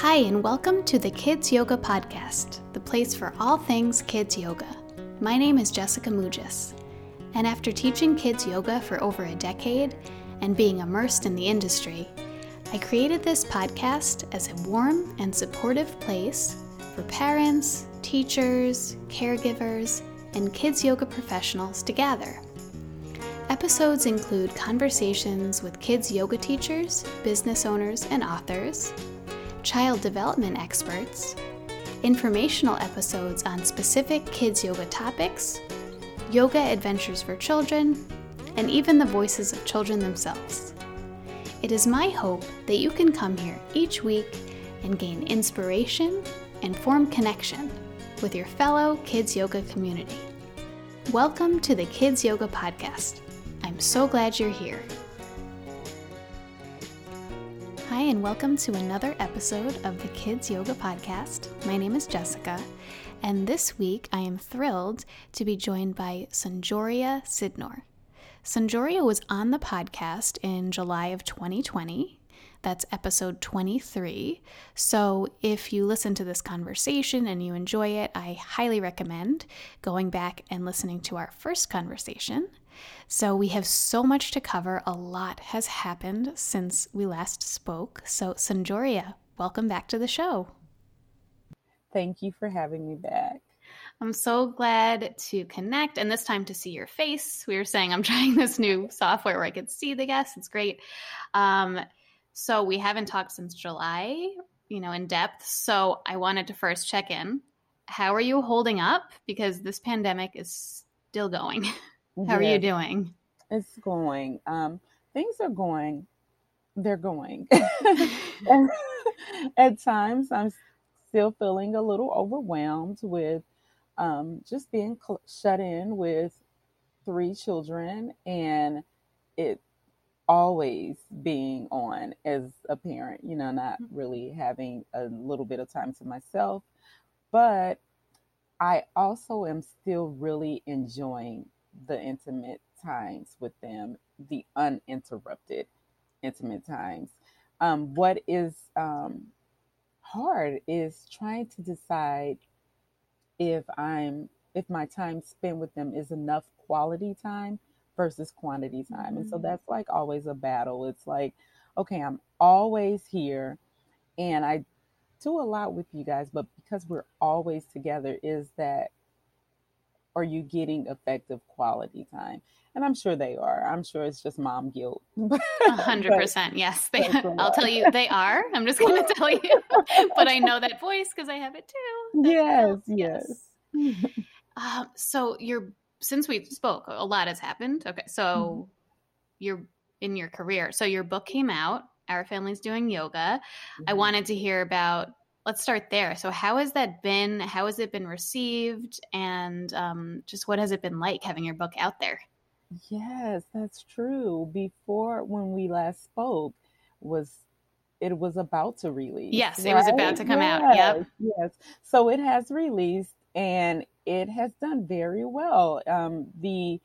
Hi, and welcome to the Kids Yoga Podcast, the place for all things kids yoga. My name is Jessica Mugis, and after teaching kids yoga for over a decade and being immersed in the industry, I created this podcast as a warm and supportive place for parents, teachers, caregivers, and kids yoga professionals to gather. Episodes include conversations with kids yoga teachers, business owners, and authors child development experts, informational episodes on specific kids yoga topics, yoga adventures for children, and even the voices of children themselves. It is my hope that you can come here each week and gain inspiration and form connection with your fellow kids yoga community. Welcome to the Kids Yoga Podcast. I'm so glad you're here. Hi, and welcome to another episode of the Kids Yoga Podcast. My name is Jessica, and this week I am thrilled to be joined by SonJoria Sydnor. SonJoria was on the podcast in July of 2020. That's episode 23. So, if you listen to this conversation and you enjoy it, I highly recommend going back and listening to our first conversation. So, we have so much to cover. A lot has happened since we last spoke. So, SonJoria, welcome back to the show. Thank you for having me back. I'm so glad to connect and this time to see your face. We were saying I'm trying this new software where I could see the guests. It's great. Um, so, we haven't talked since July, you know, in depth. So, I wanted to first check in. How are you holding up? Because this pandemic is still going. How are you doing? It's going. Um, things are going. They're going. At times, I'm still feeling a little overwhelmed with um, just being cl- shut in with three children and it always being on as a parent, you know, not mm-hmm. really having a little bit of time to myself. But I also am still really enjoying the intimate times with them, the uninterrupted intimate times. Um, what is um, hard is trying to decide if I'm if my time spent with them is enough quality time versus quantity time. And so mm-hmm. that's like always a battle. It's like, okay, I'm always here and I do a lot with you guys, but because we're always together, is that are you getting effective quality time? And I'm sure they are. I'm sure it's just mom guilt. A hundred percent. Yes. They, I'll tell you they are. I'm just going to tell you, but I know that voice because I have it too. Yes. Yes. yes. uh, so you're, since we spoke, a lot has happened. Okay. So mm-hmm. you're in your career. So your book came out, Our Family's Doing Yoga. Mm-hmm. I wanted to hear about let's start there. So, how has that been? How has it been received? And um, just what has it been like having your book out there? Yes, that's true. Before when we last spoke, was it was about to release? Yes, right? it was about to come yes, out. Yep. Yes. So it has released, and it has done very well. Um, the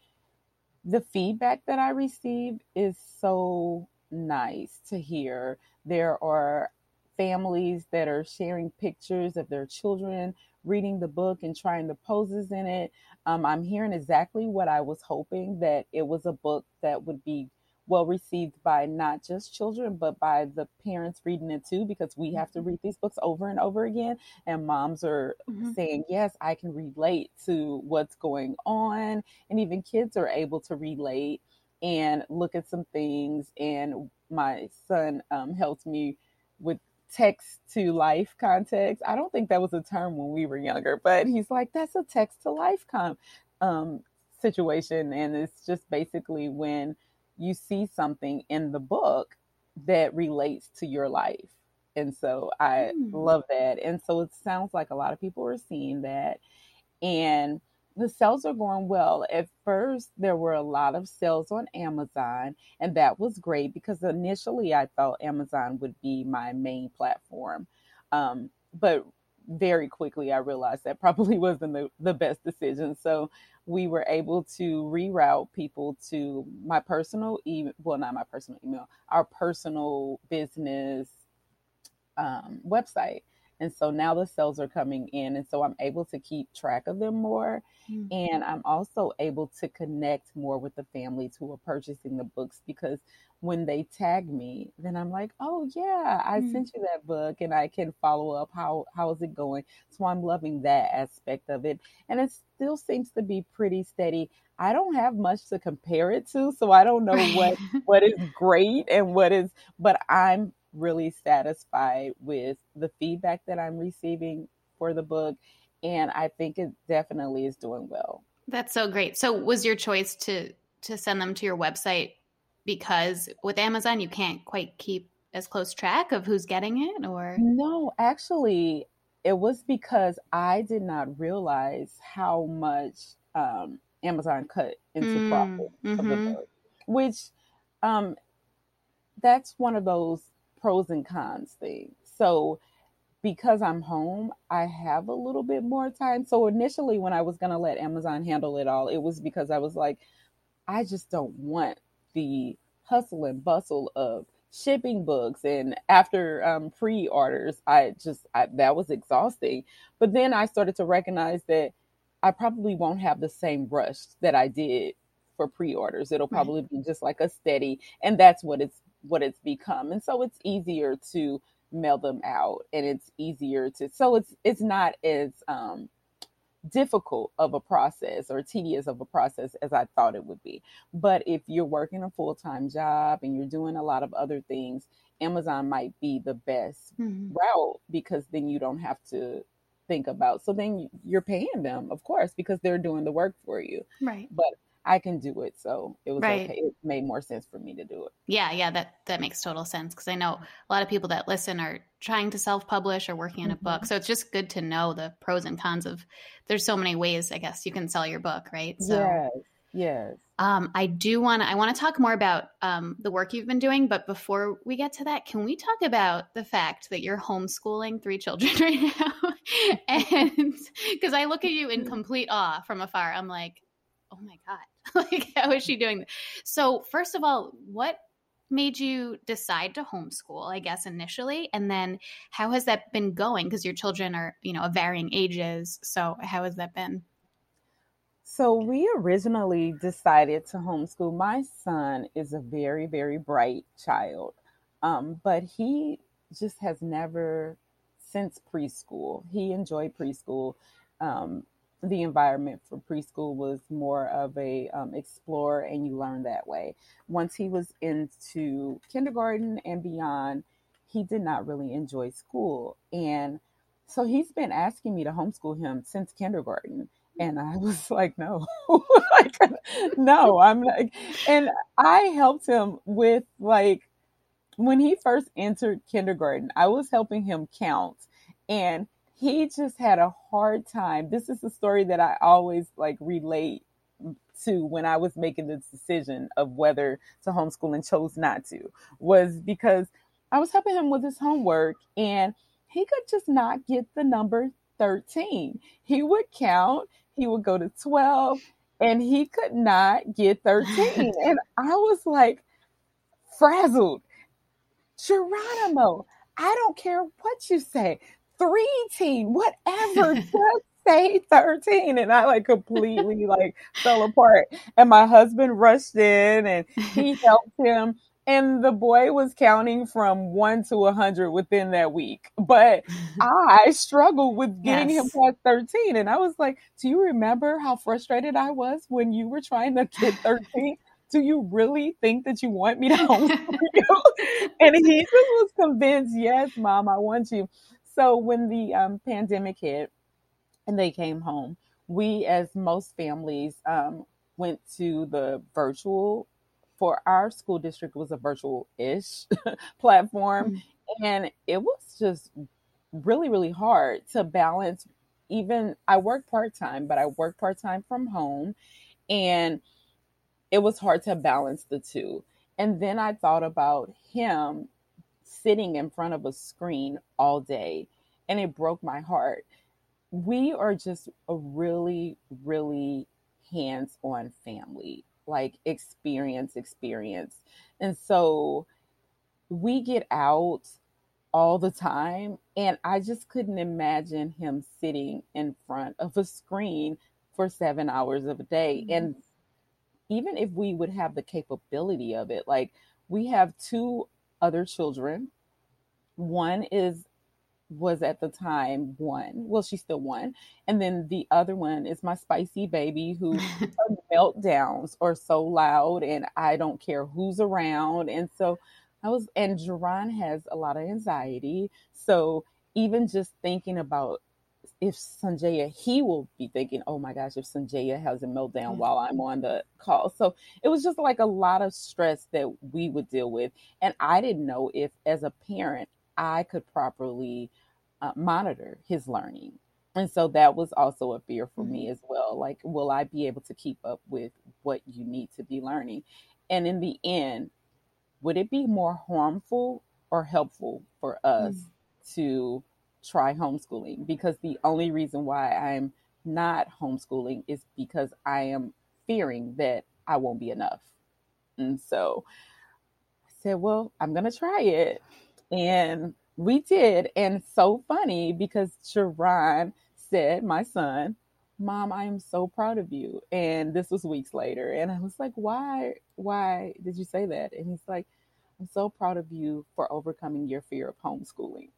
the feedback that I received is so nice to hear. There are families that are sharing pictures of their children reading the book and trying the poses in it. Um, I'm hearing exactly what I was hoping that it was a book that would be well received by not just children, but by the parents reading it too, because we have to mm-hmm. read these books over and over again. And moms are mm-hmm. saying, Yes, I can relate to what's going on. And even kids are able to relate and look at some things. And my son um, helps me with text to life context. I don't think that was a term when we were younger, but he's like, that's a text to life com- um, situation. And it's just basically when you see something in the book that relates to your life. And so I mm. love that. And so it sounds like a lot of people are seeing that. And the sales are going well. At first, there were a lot of sales on Amazon, and that was great because initially I thought Amazon would be my main platform. Um, but very quickly, I realized that probably wasn't the, the best decision. So we were able to reroute people to my personal email, well, not my personal email, our personal business um, website. And so now the sales are coming in. And so I'm able to keep track of them more. Mm-hmm. And I'm also able to connect more with the families who are purchasing the books because when they tag me, then I'm like, oh yeah, I mm-hmm. sent you that book and I can follow up how how is it going. So I'm loving that aspect of it. And it still seems to be pretty steady. I don't have much to compare it to, so I don't know what what is great and what is but I'm really satisfied with the feedback that I'm receiving for the book and I think it definitely is doing well. That's so great. So was your choice to to send them to your website because with Amazon you can't quite keep as close track of who's getting it or No, actually it was because I did not realize how much um, Amazon cut into mm, profit mm-hmm. of the mm-hmm. book, which um, that's one of those pros and cons thing. So because I'm home, I have a little bit more time. So initially, when I was going to let Amazon handle it all, it was because I was like, I just don't want the hustle and bustle of shipping books and after um, pre-orders i just I, that was exhausting but then i started to recognize that i probably won't have the same rush that i did for pre-orders it'll probably right. be just like a steady and that's what it's what it's become and so it's easier to mail them out and it's easier to so it's it's not as um difficult of a process or tedious of a process as I thought it would be. But if you're working a full time job and you're doing a lot of other things, Amazon might be the best mm-hmm. route because then you don't have to think about. So then you're paying them, of course, because they're doing the work for you. Right. But I can do it. So it was right. okay. It made more sense for me to do it. Yeah, yeah, that that makes total sense because I know a lot of people that listen are trying to self-publish or working on a book. Mm-hmm. So it's just good to know the pros and cons of there's so many ways I guess you can sell your book, right? So Yes. Yes. Um, I do want to I want to talk more about um, the work you've been doing, but before we get to that, can we talk about the fact that you're homeschooling three children right now? and because I look at you in complete awe from afar, I'm like, oh my god like, how is she doing? So, first of all, what made you decide to homeschool i guess initially? And then how has that been going? Because your children are you know of varying ages so how has that been? So we originally decided to homeschool. My son is a very very bright child um, but he just has never since preschool he enjoyed preschool um, the environment for preschool was more of a um, explore and you learn that way. Once he was into kindergarten and beyond, he did not really enjoy school. And so he's been asking me to homeschool him since kindergarten. And I was like, no, like, no, I'm like, and I helped him with like, when he first entered kindergarten, I was helping him count. And he just had a hard time. This is a story that I always like relate to when I was making the decision of whether to homeschool and chose not to was because I was helping him with his homework and he could just not get the number 13. He would count, he would go to 12 and he could not get 13. and I was like frazzled. Geronimo, I don't care what you say three teen, whatever, just say 13. And I like completely like fell apart. And my husband rushed in and he helped him. And the boy was counting from one to a hundred within that week. But I struggled with getting yes. him past 13. And I was like, Do you remember how frustrated I was when you were trying to get 13? do you really think that you want me to homeschool you? and he just was convinced, yes, mom, I want you. So when the um, pandemic hit and they came home, we, as most families, um, went to the virtual. For our school district, was a virtual-ish platform, mm-hmm. and it was just really, really hard to balance. Even I work part time, but I work part time from home, and it was hard to balance the two. And then I thought about him sitting in front of a screen all day and it broke my heart. We are just a really, really hands on family, like experience, experience. And so we get out all the time. And I just couldn't imagine him sitting in front of a screen for seven hours of a day. Mm-hmm. And even if we would have the capability of it, like we have two other children. One is was at the time one. Well, she's still one. And then the other one is my spicy baby who meltdowns are so loud and I don't care who's around. And so I was and Jerron has a lot of anxiety. So even just thinking about if Sanjaya, he will be thinking, oh my gosh, if Sanjaya has a meltdown mm-hmm. while I'm on the call. So it was just like a lot of stress that we would deal with. And I didn't know if, as a parent, I could properly uh, monitor his learning. And so that was also a fear for mm-hmm. me as well. Like, will I be able to keep up with what you need to be learning? And in the end, would it be more harmful or helpful for us mm-hmm. to try homeschooling because the only reason why I'm not homeschooling is because I am fearing that I won't be enough. And so I said, well, I'm going to try it. And we did. And so funny because Jerron said, my son, Mom, I am so proud of you. And this was weeks later. And I was like, why, why did you say that? And he's like, I'm so proud of you for overcoming your fear of homeschooling.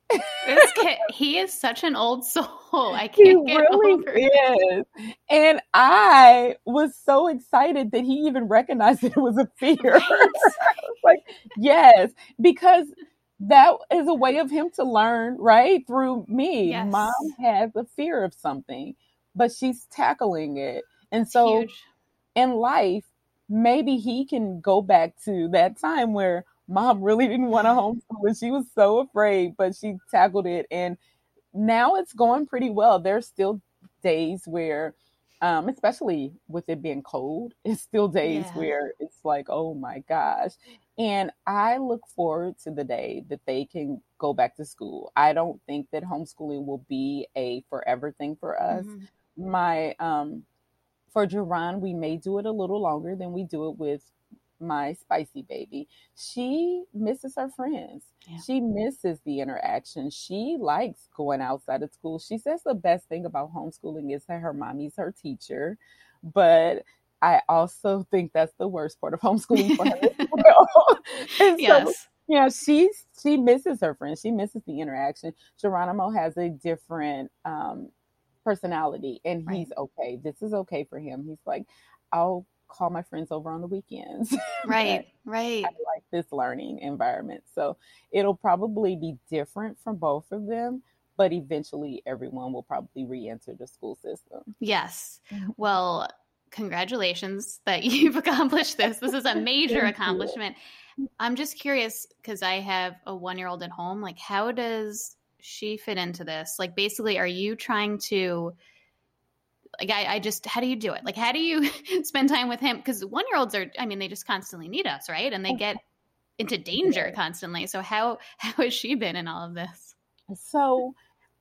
kid, he is such an old soul. I can't he get really over is. It. And I was so excited that he even recognized that it was a fear. Like, yes, because that is a way of him to learn, right? Through me. Yes. Mom has a fear of something, but she's tackling it. And so in life, maybe he can go back to that time where mom really didn't want to homeschool and she was so afraid, but she tackled it. And now it's going pretty well. There's still days where, um, especially with it being cold, it's still days yeah. where it's like, oh my gosh. And I look forward to the day that they can go back to school. I don't think that homeschooling will be a forever thing for us. Mm-hmm. My um for Jerron, we may do it a little longer than we do it with my spicy baby, she misses her friends. Yeah. She misses the interaction. She likes going outside of school. She says the best thing about homeschooling is that her mommy's her teacher. But I also think that's the worst part of homeschooling for her as well. yes. so, you know, she's she misses her friends. She misses the interaction. Geronimo has a different um, personality, and right. he's okay. This is okay for him. He's like, I'll call my friends over on the weekends. Right, right. I like this learning environment. So it'll probably be different from both of them, but eventually everyone will probably re enter the school system. Yes. Mm-hmm. Well, congratulations that you've accomplished this. This is a major accomplishment. I'm just curious because I have a one year old at home. Like, how does she fit into this? Like, basically, are you trying to like I, I just how do you do it? Like how do you spend time with him? Because one year olds are i mean they just constantly need us right? And they get into danger constantly. So how how has she been in all of this? So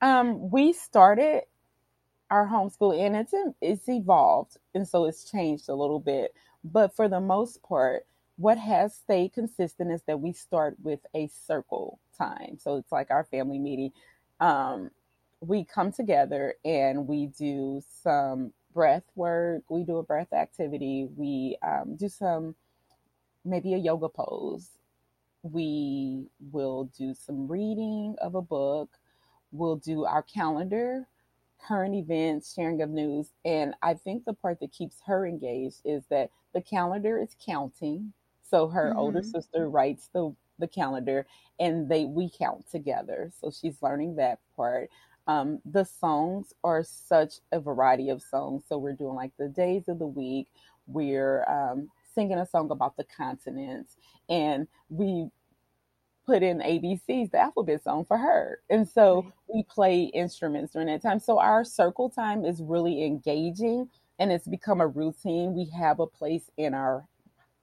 um we started our homeschool and it's it's evolved and so it's changed a little bit. But for the most part what has stayed consistent is that we start with a circle time. So it's like our family meeting um we come together and we do some breath work. We do a breath activity. We um, do some, maybe a yoga pose. We will do some reading of a book. We'll do our calendar, current events, sharing of news. And I think the part that keeps her engaged is that the calendar is counting. So her mm-hmm. older sister writes the the calendar and they we count together. So she's learning that part. Um, the songs are such a variety of songs. So we're doing like the days of the week. We're um, singing a song about the continents, and we put in ABCs, the alphabet song for her. And so we play instruments during that time. So our circle time is really engaging and it's become a routine. We have a place in our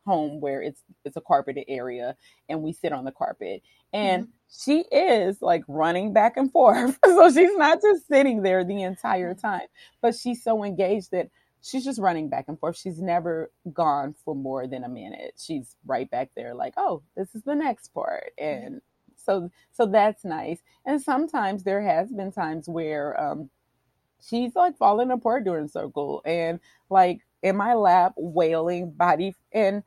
home where it's it's a carpeted area and we sit on the carpet and mm-hmm. She is like running back and forth so she's not just sitting there the entire mm-hmm. time but she's so engaged that she's just running back and forth she's never gone for more than a minute she's right back there like oh this is the next part and So so that's nice. And sometimes there has been times where um she's like falling apart during circle and like in my lap wailing body and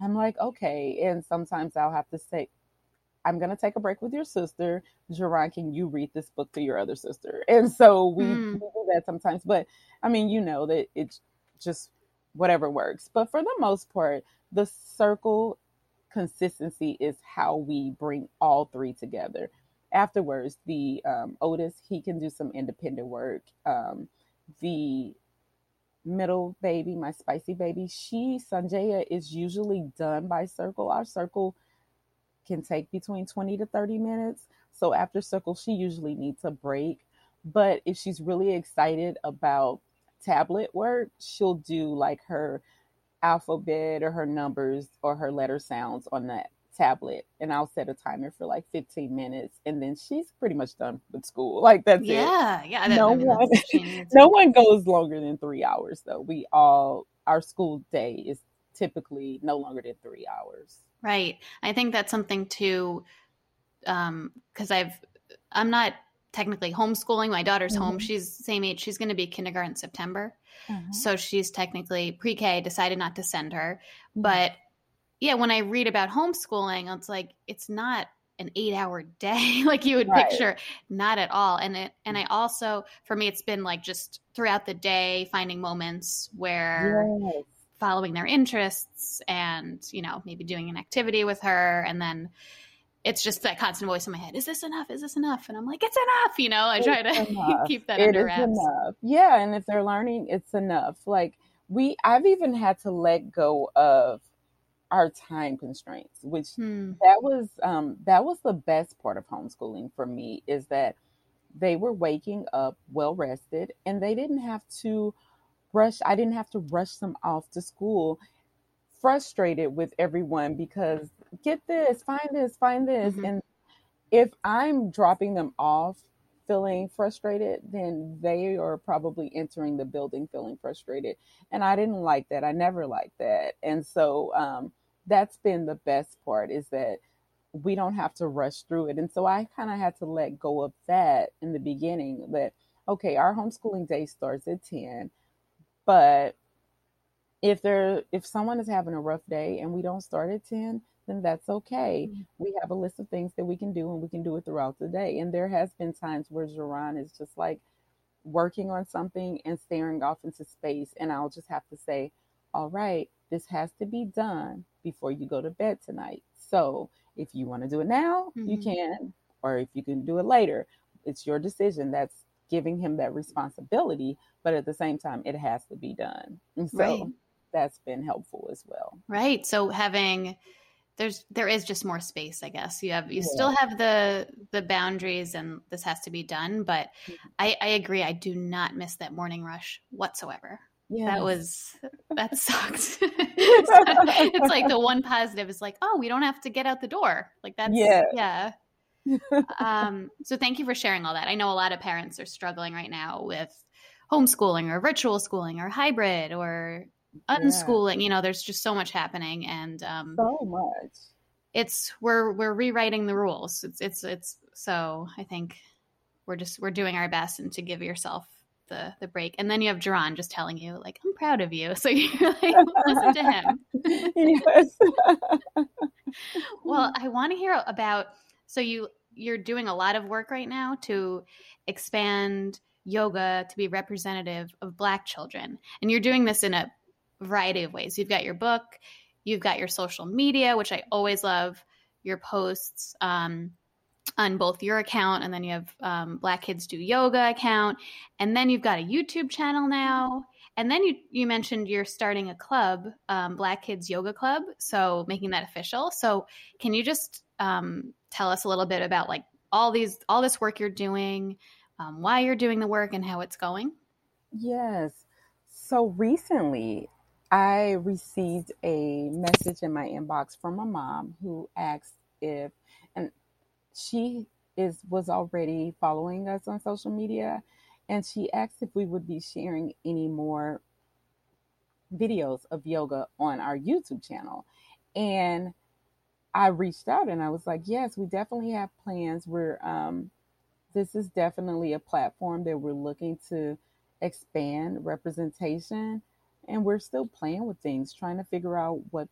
I'm like, okay. And sometimes I'll have to say, I'm going to take a break with your sister. Jerron, can you read this book to your other sister? And so we, mm. we do that sometimes. But I mean, you know that it's just whatever works. But for the most part, the circle consistency is how we bring all three together. Afterwards, the um, Otis, he can do some independent work. Um, the middle baby, my spicy baby, she, Sanjaya, is usually done by circle. Our circle can take between 20 to 30 minutes. So after circle, she usually needs a break. But if she's really excited about tablet work, she'll do like her alphabet or her numbers or her letter sounds on that tablet and I'll set a timer for like 15 minutes and then she's pretty much done with school. Like that's yeah, it. Yeah, No I mean, one no one goes longer than 3 hours though. We all our school day is typically no longer than 3 hours. Right. I think that's something too um cuz I've I'm not technically homeschooling. My daughter's mm-hmm. home. She's same age. She's going to be kindergarten September. Mm-hmm. So she's technically pre-K. Decided not to send her, mm-hmm. but yeah, when I read about homeschooling, it's like it's not an eight hour day like you would right. picture not at all and it and i also for me it's been like just throughout the day finding moments where yes. Following their interests and you know maybe doing an activity with her. And then it's just that constant voice in my head is this enough? Is this enough? And i'm like it's enough you know? I try to keep that it under wraps. enough. Yeah and if they're learning it's enough. Like we i've even had to let go of our time constraints, which hmm. that was um, that was the best part of homeschooling for me is that they were waking up well rested and they didn't have to rush. I didn't have to rush them off to school frustrated with everyone because get this, find this, find this, mm-hmm. and if I'm dropping them off feeling frustrated, then they are probably entering the building feeling frustrated. And I didn't like that. I never liked that. And so um, that's been the best part is that we don't have to rush through it. And so I kind of had to let go of that in the beginning that, okay, our homeschooling day starts at 10, but if there if someone is having a rough day and we don't start at 10 then that's okay mm-hmm. we have a list of things that we can do and we can do it throughout the day and there has been times where Jerron is just like working on something and staring off into space and i'll just have to say all right this has to be done before you go to bed tonight. So if you want to do it now, mm-hmm. you can, or if you can do it later, it's your decision. That's giving him that responsibility, but at the same time, it has to be done. And so right. that's been helpful as well. Right. So having there's there is just more space i guess you have you yeah. still have the the boundaries and this has to be done but mm-hmm. i i agree i do not miss that morning rush whatsoever Yes. That was that sucked. it's like the one positive is like, oh, we don't have to get out the door. Like that's yeah. yeah. Um, so thank you for sharing all that. I know a lot of parents are struggling right now with homeschooling or virtual schooling or hybrid or unschooling. Yeah. You know, there's just so much happening and um, so much. It's we're we're rewriting the rules. It's it's it's so I think we're just we're doing our best and to give yourself the the break, and then you have Jerron just telling you like, "I'm proud of you." So you're like, listen to him. yes. well, I want to hear about. So you you're doing a lot of work right now to expand yoga to be representative of Black children, and you're doing this in a variety of ways. You've got your book, you've got your social media, which I always love. Your posts. Um, on both your account and then you have um, black kids do yoga account and then you've got a youtube channel now and then you you mentioned you're starting a club um, black kids yoga club so making that official so can you just um, tell us a little bit about like all these all this work you're doing um, why you're doing the work and how it's going yes so recently i received a message in my inbox from a mom who asked if and she is was already following us on social media and she asked if we would be sharing any more videos of yoga on our YouTube channel. And I reached out and I was like, yes, we definitely have plans. We're um, this is definitely a platform that we're looking to expand representation, and we're still playing with things, trying to figure out what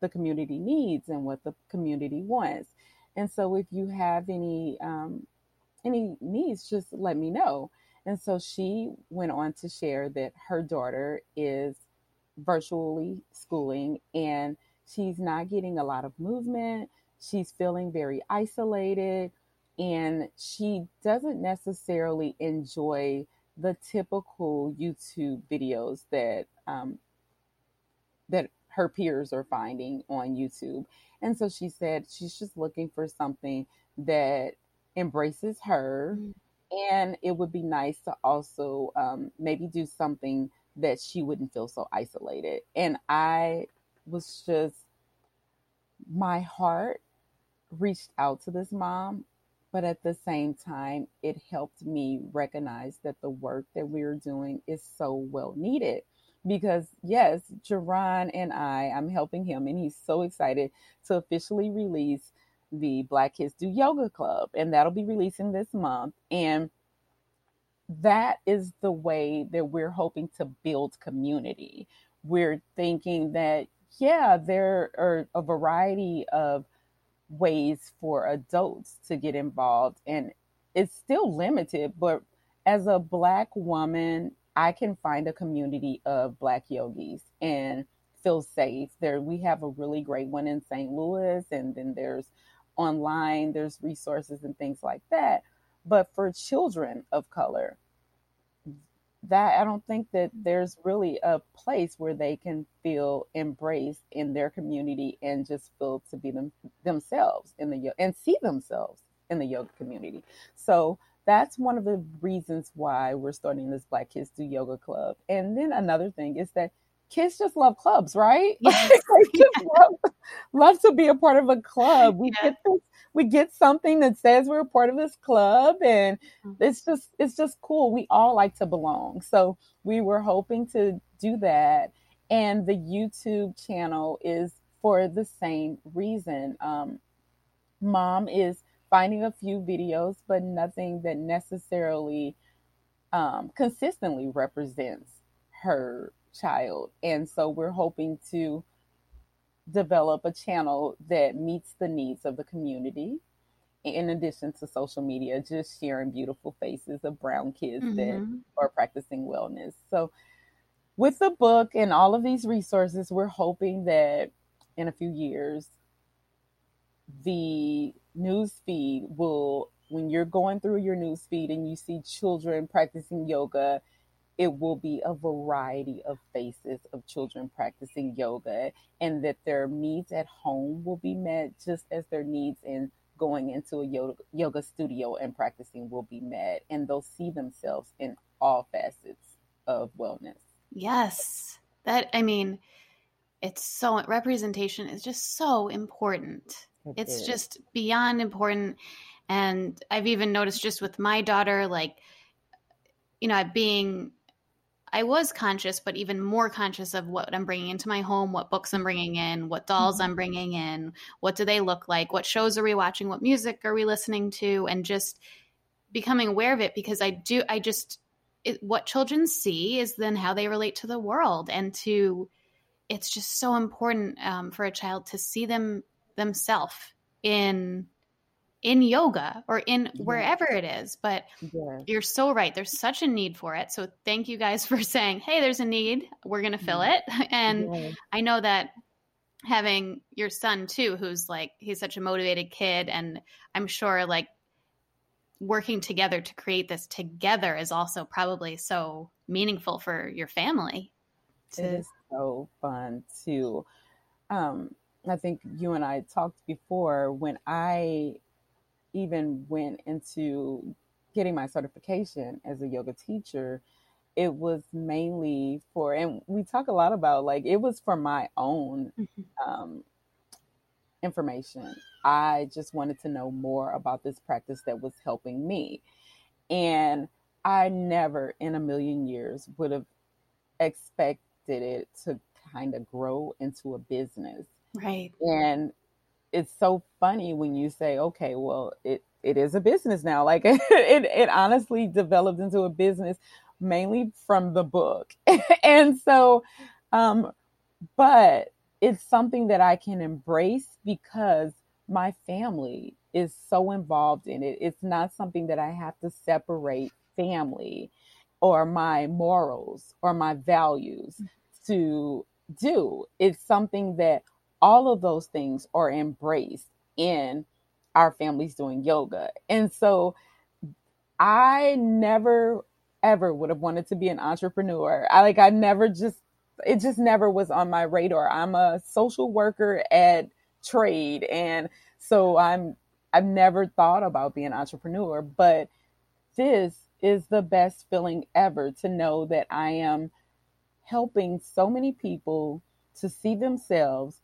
the community needs and what the community wants. And so, if you have any um, any needs, just let me know. And so she went on to share that her daughter is virtually schooling and she's not getting a lot of movement. She's feeling very isolated and she doesn't necessarily enjoy the typical YouTube videos that um, that her peers are finding on YouTube. And so she said she's just looking for something that embraces her. Mm-hmm. And it would be nice to also um, maybe do something that she wouldn't feel so isolated. And I was just, my heart reached out to this mom, but at the same time, it helped me recognize that the work that we are doing is so well needed. Because, yes, Jerron and I, I'm helping him, and he's so excited to officially release the Black Kids Do Yoga Club, and that'll be releasing this month. And that is the way that we're hoping to build community. We're thinking that, yeah, there are a variety of ways for adults to get involved, and it's still limited, but as a Black woman, I can find a community of Black yogis and feel safe. There, we have a really great one in St. Louis, and then there's online, there's resources and things like that. But for children of color, that I don't think that there's really a place where they can feel embraced in their community and just feel to be them themselves in the and see themselves in the yoga community. So that's one of the reasons why we're starting this Black Kids Do Yoga Club. And then another thing is that kids just love clubs, right? Yes. they just love, love, to be a part of a club. We yeah. get this, we get something that says we're a part of this club, and mm-hmm. it's just it's just cool. We all like to belong, so we were hoping to do that. And the YouTube channel is for the same reason. Um, Mom is finding a few videos, but nothing that necessarily um, consistently represents her child. And so we're hoping to develop a channel that meets the needs of the community in addition to social media, just sharing beautiful faces of brown kids mm-hmm. that are practicing wellness. So, with the book and all of these resources, we're hoping that in a few years, the news feed will, when you're going through your news feed and you see children practicing yoga, it will be a variety of faces of children practicing yoga and that their needs at home will be met just as their needs in going into a yoga, yoga studio and practicing will be met and they'll see themselves in all facets of wellness. Yes. That i mean it's so representation is just so important. It it's is. just beyond important. And i've even noticed just with my daughter like you know being I was conscious, but even more conscious of what I'm bringing into my home, what books I'm bringing in, what dolls mm-hmm. I'm bringing in, what do they look like, what shows are we watching, what music are we listening to, and just becoming aware of it because I do, I just, it, what children see is then how they relate to the world and to, it's just so important um, for a child to see them themselves in in yoga or in wherever it is. But you're so right. There's such a need for it. So thank you guys for saying, hey, there's a need. We're going to fill it. And I know that having your son too, who's like, he's such a motivated kid. And I'm sure like working together to create this together is also probably so meaningful for your family. To- it is so fun too. Um, I think you and I talked before when I even went into getting my certification as a yoga teacher, it was mainly for, and we talk a lot about like, it was for my own mm-hmm. um, information. I just wanted to know more about this practice that was helping me. And I never in a million years would have expected it to kind of grow into a business. Right. And it's so funny when you say, okay, well, it it is a business now. Like it it honestly developed into a business mainly from the book. and so um but it's something that I can embrace because my family is so involved in it. It's not something that I have to separate family or my morals or my values to do. It's something that all of those things are embraced in our families doing yoga. And so I never ever would have wanted to be an entrepreneur. I like I never just it just never was on my radar. I'm a social worker at trade and so I'm I've never thought about being an entrepreneur, but this is the best feeling ever to know that I am helping so many people to see themselves,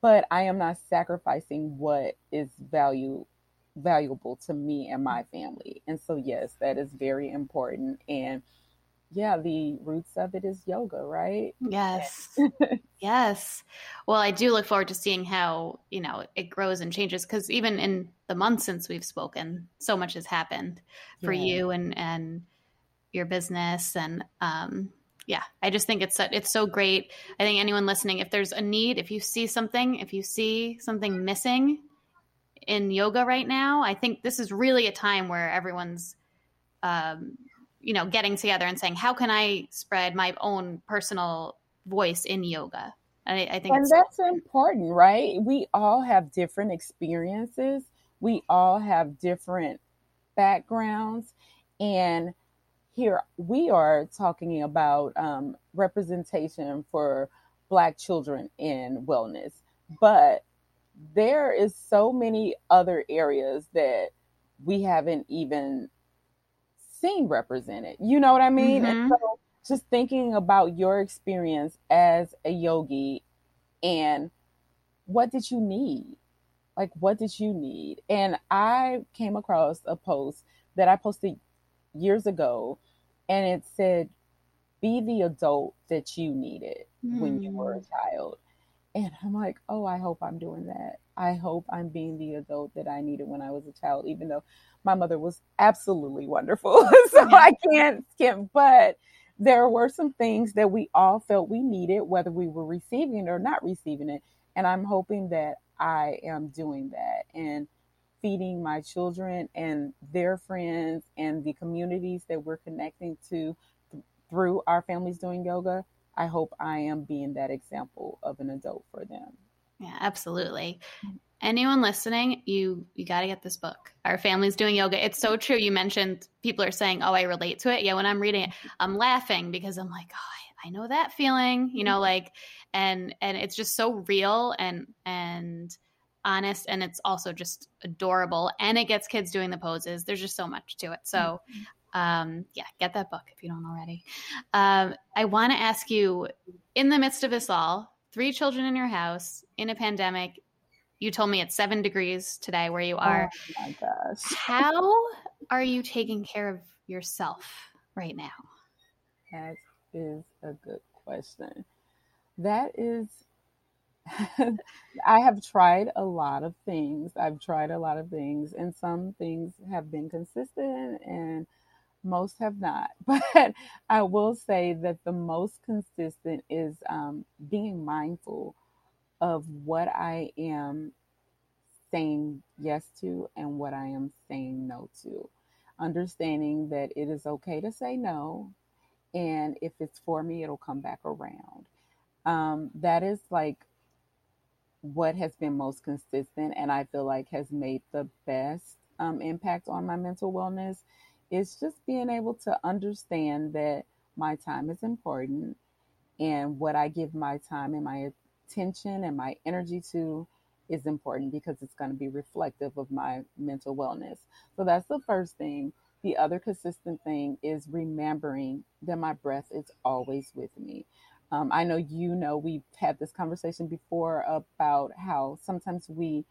but I am not sacrificing what is value valuable to me and my family. And so yes, that is very important and yeah, the roots of it is yoga, right? Yes. yes. Well, I do look forward to seeing how, you know, it grows and changes because even in the months since we've spoken, so much has happened for yeah. you and and your business and um yeah, I just think it's so, it's so great. I think anyone listening if there's a need, if you see something, if you see something missing in yoga right now, I think this is really a time where everyone's um you know getting together and saying how can i spread my own personal voice in yoga? I, I think and that's important right? We all have different experiences. We all have different backgrounds. And here we are talking about um, representation for black children in wellness but there is so many other areas that we haven't even seen represented. You know what I mean? Mm-hmm. And so just thinking about your experience as a yogi and what did you need? Like, what did you need? And I came across a post that I posted years ago, and it said, Be the adult that you needed mm. when you were a mm. child. And I'm like, oh, I hope I'm doing that. I hope I'm being the adult that I needed when I was a child, even though my mother was absolutely wonderful. so yeah. I can't skip, but there were some things that we all felt we needed, whether we were receiving it or not receiving it. And I'm hoping that I am doing that and feeding my children and their friends and the communities that we're connecting to th- through our families doing yoga. I hope I am being that example of an adult for them. Yeah, absolutely anyone listening, you you got to get this book. Our family's doing yoga. It's so true. You mentioned people are saying, "Oh, I relate to it." Yeah, when I'm reading it, I'm laughing because I'm like, "Oh, I, I know that feeling." You know, mm-hmm. like and and it's just so real and and honest and it's also just adorable and it gets kids doing the poses. There's just so much to it. So um yeah, get that book if you don't already. Um I want to ask you in the midst of this all, three children in your house in a pandemic you told me it's seven degrees today where you are. Oh my gosh. How are you taking care of yourself right now? That is a good question. That is, I have tried a lot of things. I've tried a lot of things, and some things have been consistent and most have not. But I will say that the most consistent is um, being mindful of what I am saying yes to and what I am saying no to. Understanding that it is okay to say no. And if it's for me, it'll come back around. Um, that is like what has been most consistent and I feel like has made the best um, impact on my mental wellness is just being able to understand that my time is important and what I give my time and my attention and my energy to is important because it's going to be reflective of my mental wellness. So that's the first thing. The other consistent thing is remembering that my breath is always with me. Um, I know you know we've had this conversation before about how sometimes we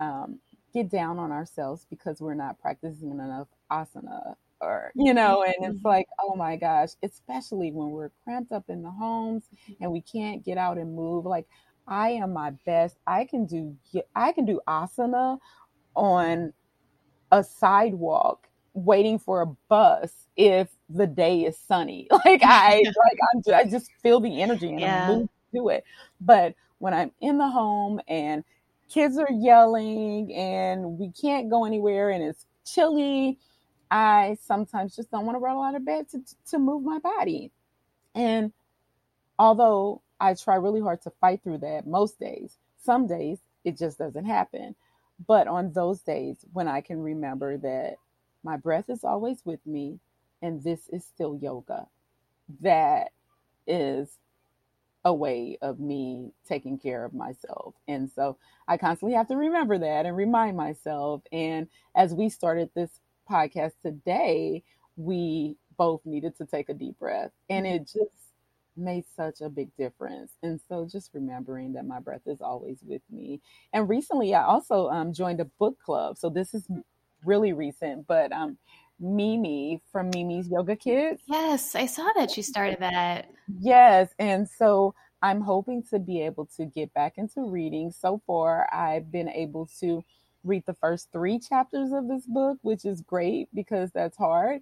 um, get down on ourselves because we're not practicing enough asana or you know and it's mm-hmm. like oh my gosh especially when we're cramped up in the homes and we can't get out and move like I am my best. I can do I can do asana on a sidewalk waiting for a bus if the day is sunny. Like I like I'm I just feel the energy and yeah. I move to it. But when I'm in the home and kids are yelling and we can't go anywhere and it's chilly, I sometimes just don't want to roll out of bed to to move my body. And although I try really hard to fight through that most days, some days it just doesn't happen. But on those days when I can remember that my breath is always with me and this is still yoga, that is a way of me taking care of myself. And so I constantly have to remember that and remind myself. And as we started this podcast today, we both needed to take a deep breath. And it just made such a big difference. And so just remembering that my breath is always with me. And recently I also um, joined a book club. So this is really recent, but um, Mimi from Mimi's Yoga Kids. Yes, I saw that she started that. Yes. And so I'm hoping to be able to get back into reading. So far, I've been able to read the first three chapters of this book, which is great because that's hard.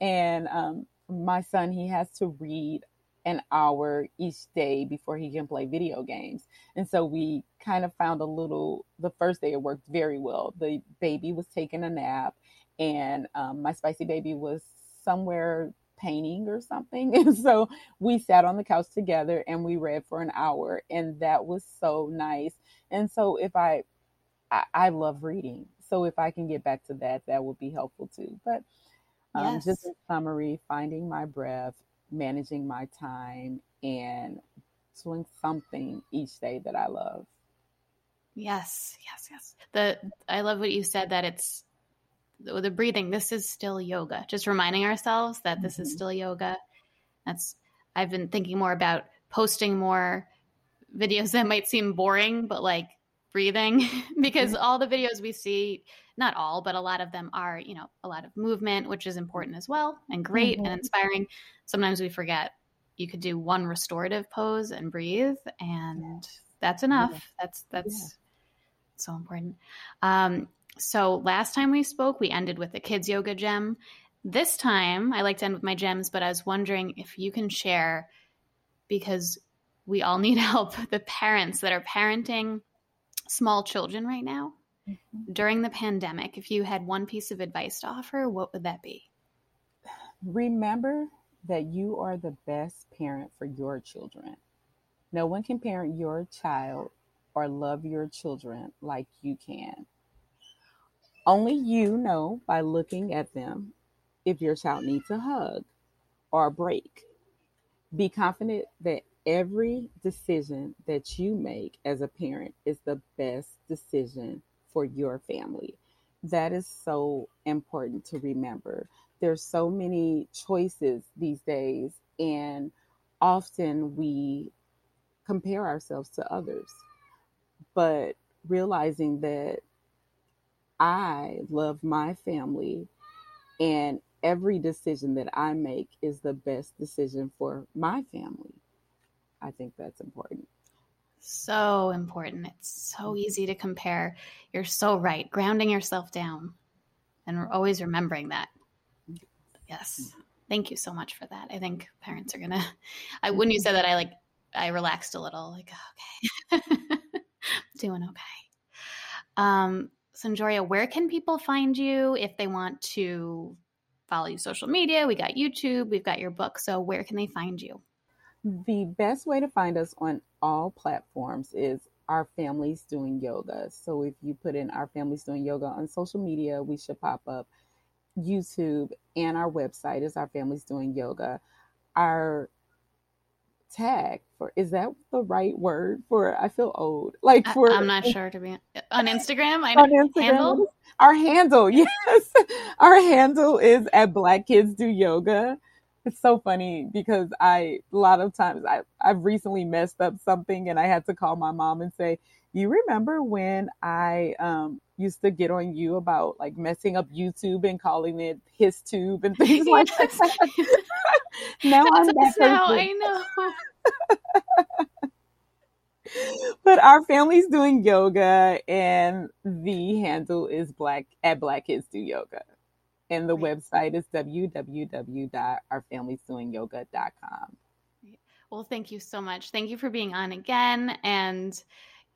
And um, my son, he has to read an hour each day before he can play video games. And so we kind of found a little, the first day it worked very well. The baby was taking a nap, and um, my spicy baby was somewhere painting or something. And so we sat on the couch together and we read for an hour, and that was so nice. And so if I, I, I love reading. So if I can get back to that, that would be helpful too. But um, yes. just in summary, finding my breath, managing my time, and doing something each day that I love. Yes, yes, yes. The I love what you said that it's the, the breathing. This is still yoga. Just reminding ourselves that this mm-hmm. is still yoga. That's I've been thinking more about posting more videos that might seem boring, but like breathing because all the videos we see not all but a lot of them are you know a lot of movement which is important as well and great mm-hmm. and inspiring sometimes we forget you could do one restorative pose and breathe and that's enough yeah. that's that's yeah. so important um, so last time we spoke we ended with the kids yoga gem this time i like to end with my gems but i was wondering if you can share because we all need help the parents that are parenting small children right now mm-hmm. during the pandemic, if you had one piece of advice to offer, what would that be? Remember that you are the best parent for your children. No one can parent your child or love your children like you can. Only you know by looking at them if your child needs a hug or a break. Be confident that every decision that you make as a parent is the best decision for your family. That is so important to remember. There's so many choices these days, and often we compare ourselves to others. But realizing that I love my family and every decision that I make is the best decision for my family. I think that's important. So important. It's so easy to compare. You're so right. Grounding yourself down and always remembering that. Yes. Thank you so much for that. I think parents are going to, I, when you said that, I like, I relaxed a little, like, okay, doing okay. Um, SonJoria, where can people find you if they want to follow you social media? We got YouTube, we've got your book. So where can they find you? The best way to find us on all platforms is Our Family's Doing Yoga. So if you put in Our Family's Doing Yoga on social media, we should pop up. YouTube and our website is Our Family's Doing Yoga. Our tag for is that the right word for I feel old like for I'm not sure to be on Instagram I know on Instagram, handle our handle yes our handle is at Black Kids Do Yoga it's so funny because I a lot of times I I've recently messed up something and I had to call my mom and say, "You remember when I um used to get on you about like messing up YouTube and calling it his tube and things like that?" now I'm that now, I know. but our family's doing yoga and the handle is black at black kids do yoga and the right. website is www.ourfamiliesdoingyoga.com well thank you so much. Thank you for being on again. And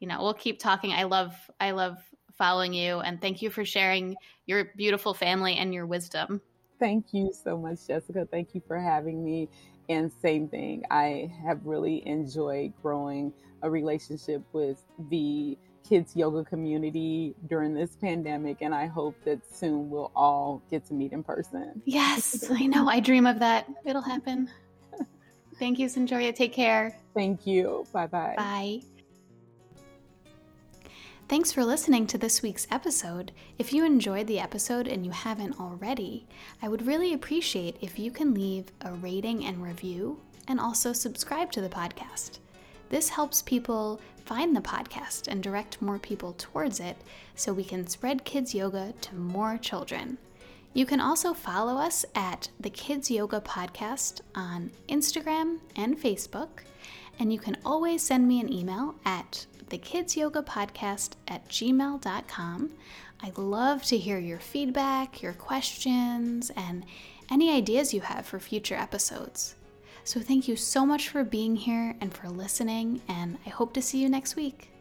you know we'll keep talking. I love i love following you. And thank you for sharing your beautiful family and your wisdom. Thank you so much jessica. Thank you for having me. And same thing i have really enjoyed growing a relationship with the kids yoga community during this pandemic and i hope that soon we'll all get to meet in person. Yes i know. I dream of that. It'll happen. Thank you SonJoria. take care. Thank you. Bye-bye. Bye. Thanks for listening to this week's episode. If you enjoyed the episode and you haven't already, I would really appreciate if you can leave a rating and review and also subscribe to the podcast. This helps people find the podcast and direct more people towards it so we can spread kids yoga to more children. You can also follow us at the Kids Yoga Podcast on Instagram and Facebook, and you can always send me an email at thekidsyoga at gmail.com. I love to hear your feedback, your questions, and any ideas you have for future episodes. So, thank you so much for being here and for listening, and I hope to see you next week.